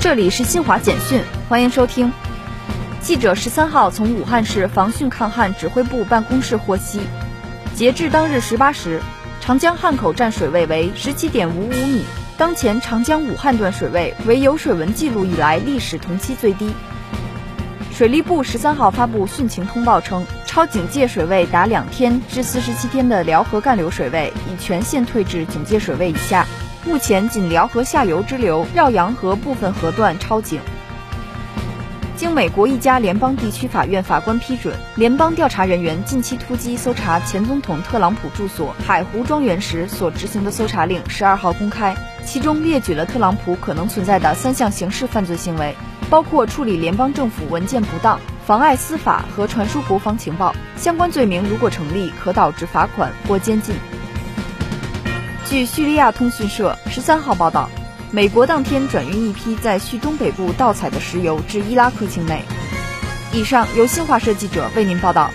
这里是新华简讯，欢迎收听。记者十三号从武汉市防汛抗旱指挥部办公室获悉，截至当日十八时，长江汉口站水位为十七点五五米，当前长江武汉段水位为有水文记录以来历史同期最低。水利部十三号发布汛情通报称，超警戒水位达两天至四十七天的辽河干流水位已全线退至警戒水位以下。目前仅辽河下游支流绕阳河部分河段超警。经美国一家联邦地区法院法官批准，联邦调查人员近期突击搜查前总统特朗普住所海湖庄园时所执行的搜查令，十二号公开，其中列举了特朗普可能存在的三项刑事犯罪行为，包括处理联邦政府文件不当、妨碍司法和传输国防情报。相关罪名如果成立，可导致罚款或监禁。据叙利亚通讯社十三号报道，美国当天转运一批在叙东北部盗采的石油至伊拉克境内。以上由新华社记者为您报道。